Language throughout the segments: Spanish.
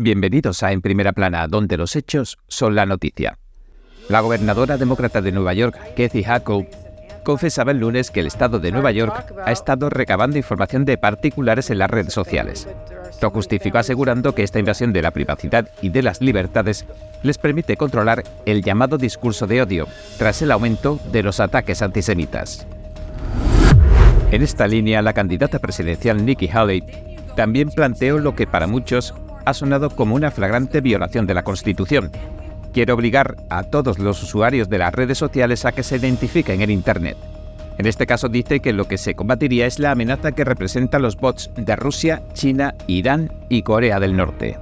Bienvenidos a En Primera Plana, donde los hechos son la noticia. La gobernadora demócrata de Nueva York, Kathy Hochul, confesaba el lunes que el Estado de Nueva York ha estado recabando información de particulares en las redes sociales. Lo justificó asegurando que esta invasión de la privacidad y de las libertades les permite controlar el llamado discurso de odio, tras el aumento de los ataques antisemitas. En esta línea, la candidata presidencial Nikki Haley también planteó lo que para muchos ha sonado como una flagrante violación de la Constitución. Quiere obligar a todos los usuarios de las redes sociales a que se identifiquen en Internet. En este caso dice que lo que se combatiría es la amenaza que representan los bots de Rusia, China, Irán y Corea del Norte.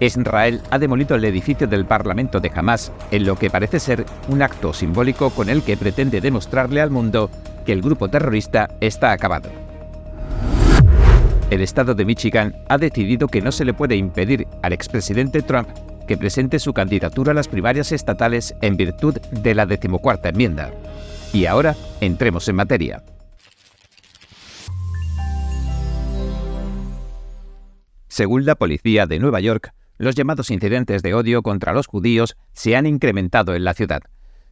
Israel ha demolido el edificio del Parlamento de Hamas en lo que parece ser un acto simbólico con el que pretende demostrarle al mundo que el grupo terrorista está acabado. El estado de Michigan ha decidido que no se le puede impedir al expresidente Trump que presente su candidatura a las primarias estatales en virtud de la decimocuarta enmienda. Y ahora entremos en materia. Según la policía de Nueva York, los llamados incidentes de odio contra los judíos se han incrementado en la ciudad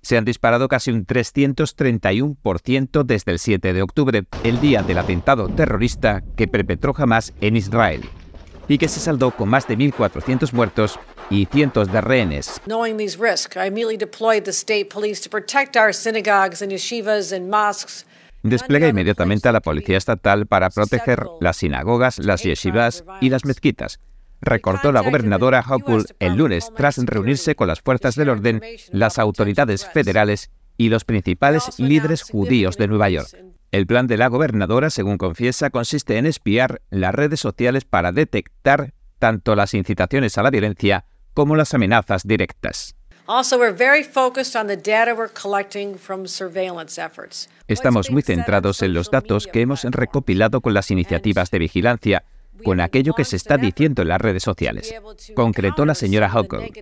se han disparado casi un 331% desde el 7 de octubre, el día del atentado terrorista que perpetró Hamas en Israel, y que se saldó con más de 1.400 muertos y cientos de rehenes. Desplega inmediatamente a la policía estatal para proteger las sinagogas, las yeshivas y las mezquitas, recortó la gobernadora Hochul el lunes tras reunirse con las fuerzas del orden, las autoridades federales y los principales líderes judíos de Nueva York. El plan de la gobernadora, según confiesa, consiste en espiar las redes sociales para detectar tanto las incitaciones a la violencia como las amenazas directas. Estamos muy centrados en los datos que hemos recopilado con las iniciativas de vigilancia con aquello que se está diciendo en las redes sociales, concretó la señora Hochul.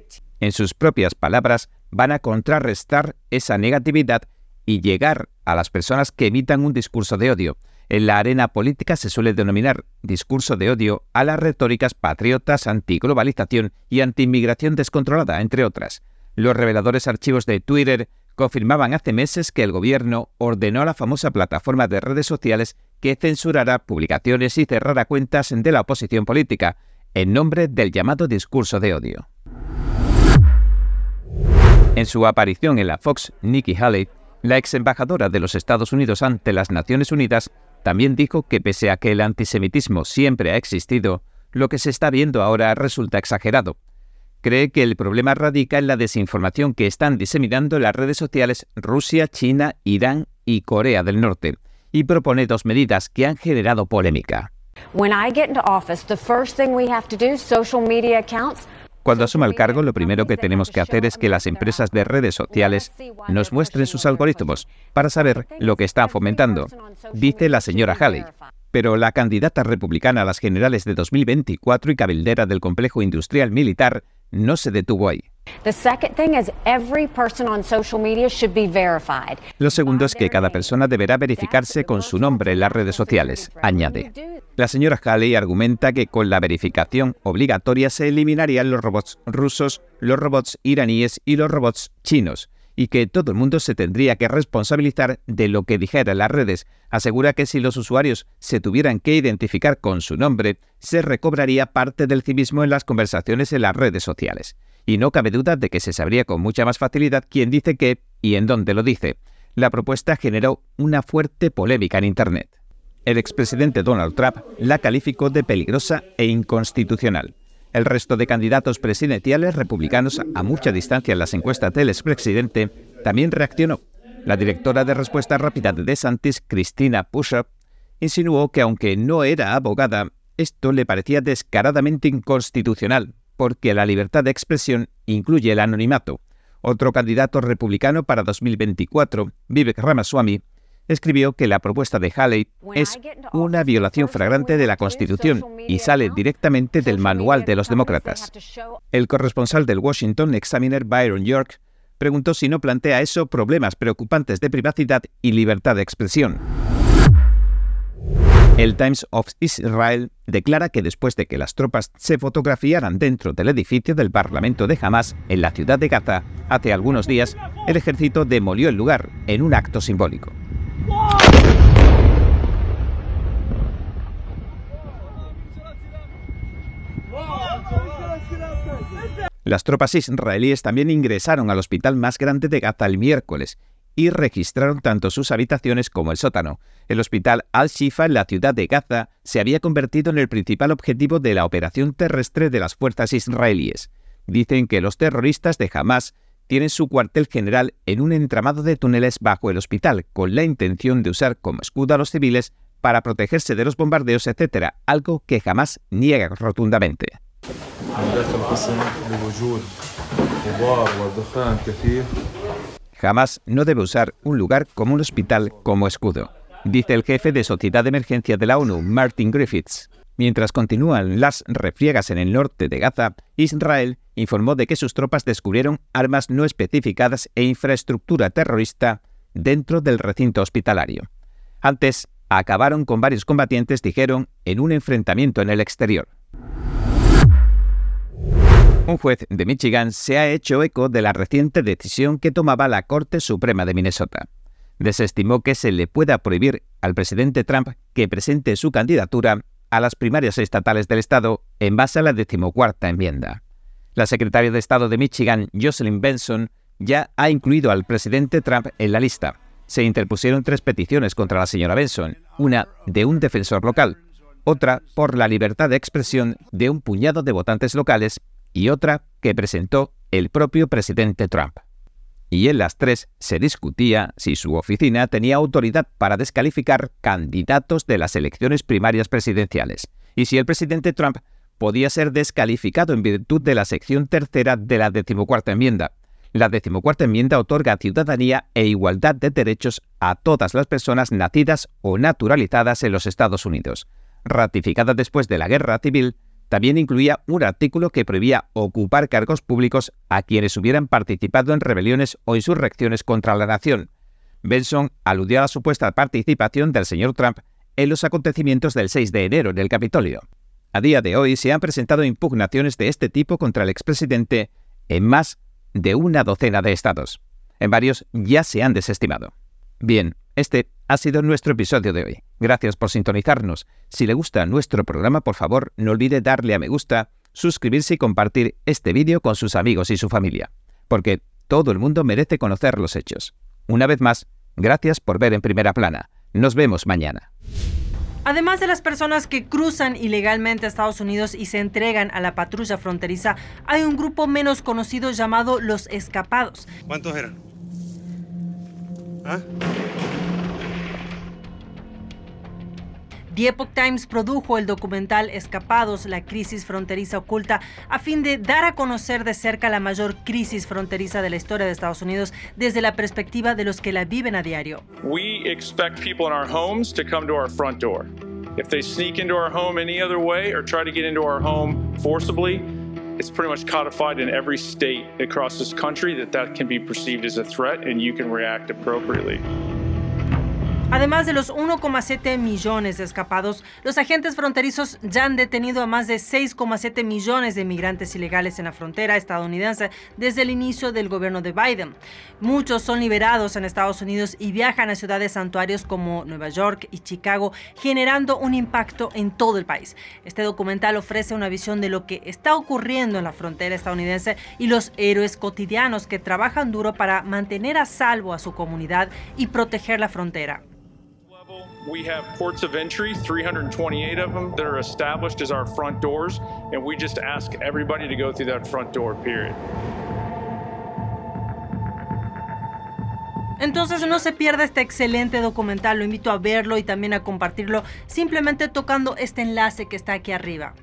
En sus propias palabras, van a contrarrestar esa negatividad y llegar a las personas que emitan un discurso de odio. En la arena política se suele denominar discurso de odio a las retóricas patriotas, antiglobalización y antiinmigración descontrolada, entre otras. Los reveladores archivos de Twitter confirmaban hace meses que el gobierno ordenó a la famosa plataforma de redes sociales que censurara publicaciones y cerrara cuentas de la oposición política, en nombre del llamado discurso de odio. En su aparición en la Fox, Nikki Haley, la ex embajadora de los Estados Unidos ante las Naciones Unidas, también dijo que pese a que el antisemitismo siempre ha existido, lo que se está viendo ahora resulta exagerado cree que el problema radica en la desinformación que están diseminando las redes sociales Rusia, China, Irán y Corea del Norte, y propone dos medidas que han generado polémica. Cuando asuma el cargo, lo primero que tenemos que hacer es que las empresas de redes sociales nos muestren sus algoritmos para saber lo que están fomentando, dice la señora Haley. Pero la candidata republicana a las generales de 2024 y cabildera del complejo industrial militar no se detuvo ahí. Lo segundo es que cada persona deberá verificarse con su nombre en las redes sociales, añade. La señora Haley argumenta que con la verificación obligatoria se eliminarían los robots rusos, los robots iraníes y los robots chinos, y que todo el mundo se tendría que responsabilizar de lo que dijera las redes. Asegura que si los usuarios se tuvieran que identificar con su nombre, se recobraría parte del civismo en las conversaciones en las redes sociales. Y no cabe duda de que se sabría con mucha más facilidad quién dice qué y en dónde lo dice. La propuesta generó una fuerte polémica en Internet. El expresidente Donald Trump la calificó de peligrosa e inconstitucional. El resto de candidatos presidenciales republicanos a mucha distancia en las encuestas del expresidente también reaccionó. La directora de respuesta rápida de DeSantis, Christina Pushup, insinuó que aunque no era abogada, esto le parecía descaradamente inconstitucional, porque la libertad de expresión incluye el anonimato. Otro candidato republicano para 2024, Vivek Ramaswamy, escribió que la propuesta de Haley es una violación flagrante de la Constitución y sale directamente del manual de los demócratas. El corresponsal del Washington Examiner Byron York preguntó si no plantea eso problemas preocupantes de privacidad y libertad de expresión. El Times of Israel declara que después de que las tropas se fotografiaran dentro del edificio del Parlamento de Hamas en la ciudad de Gaza hace algunos días, el ejército demolió el lugar en un acto simbólico. Las tropas israelíes también ingresaron al hospital más grande de Gaza el miércoles y registraron tanto sus habitaciones como el sótano. El hospital Al-Shifa en la ciudad de Gaza se había convertido en el principal objetivo de la operación terrestre de las fuerzas israelíes. Dicen que los terroristas de Hamas tienen su cuartel general en un entramado de túneles bajo el hospital, con la intención de usar como escudo a los civiles para protegerse de los bombardeos, etc., algo que jamás niega rotundamente. Jamás no debe usar un lugar como un hospital como escudo, dice el jefe de Sociedad de Emergencia de la ONU, Martin Griffiths. Mientras continúan las refriegas en el norte de Gaza, Israel informó de que sus tropas descubrieron armas no especificadas e infraestructura terrorista dentro del recinto hospitalario. Antes, acabaron con varios combatientes, dijeron, en un enfrentamiento en el exterior. Un juez de Michigan se ha hecho eco de la reciente decisión que tomaba la Corte Suprema de Minnesota. Desestimó que se le pueda prohibir al presidente Trump que presente su candidatura a las primarias estatales del Estado en base a la decimocuarta enmienda. La secretaria de Estado de Michigan, Jocelyn Benson, ya ha incluido al presidente Trump en la lista. Se interpusieron tres peticiones contra la señora Benson, una de un defensor local, otra por la libertad de expresión de un puñado de votantes locales y otra que presentó el propio presidente Trump. Y en las tres se discutía si su oficina tenía autoridad para descalificar candidatos de las elecciones primarias presidenciales, y si el presidente Trump podía ser descalificado en virtud de la sección tercera de la decimocuarta enmienda. La decimocuarta enmienda otorga ciudadanía e igualdad de derechos a todas las personas nacidas o naturalizadas en los Estados Unidos. Ratificada después de la Guerra Civil, también incluía un artículo que prohibía ocupar cargos públicos a quienes hubieran participado en rebeliones o insurrecciones contra la nación. Benson aludió a la supuesta participación del señor Trump en los acontecimientos del 6 de enero en el Capitolio. A día de hoy se han presentado impugnaciones de este tipo contra el expresidente en más de una docena de estados. En varios ya se han desestimado. Bien, este ha sido nuestro episodio de hoy. Gracias por sintonizarnos. Si le gusta nuestro programa, por favor, no olvide darle a me gusta, suscribirse y compartir este vídeo con sus amigos y su familia, porque todo el mundo merece conocer los hechos. Una vez más, gracias por ver en primera plana. Nos vemos mañana. Además de las personas que cruzan ilegalmente a Estados Unidos y se entregan a la patrulla fronteriza, hay un grupo menos conocido llamado los escapados. ¿Cuántos eran? ¿Ah? The Epoch Times produjo el documental Escapados, la crisis fronteriza oculta, a fin de dar a conocer de cerca la mayor crisis fronteriza de la historia de Estados Unidos desde la perspectiva de los que la viven a diario. We expect people in our homes to come to our front door. If they sneak into our home any other way or try to get into our home forcibly, it's pretty much codified in every state across this country that that can be perceived as a threat and you can react appropriately. Además de los 1,7 millones de escapados, los agentes fronterizos ya han detenido a más de 6,7 millones de migrantes ilegales en la frontera estadounidense desde el inicio del gobierno de Biden. Muchos son liberados en Estados Unidos y viajan a ciudades santuarios como Nueva York y Chicago, generando un impacto en todo el país. Este documental ofrece una visión de lo que está ocurriendo en la frontera estadounidense y los héroes cotidianos que trabajan duro para mantener a salvo a su comunidad y proteger la frontera. We have ports of entry, 328 of them that are established as our front doors, and we just ask everybody to go through that front door, period. Entonces no se pierda este excelente documental, lo invito a verlo y también a compartirlo simplemente tocando este enlace que está aquí arriba.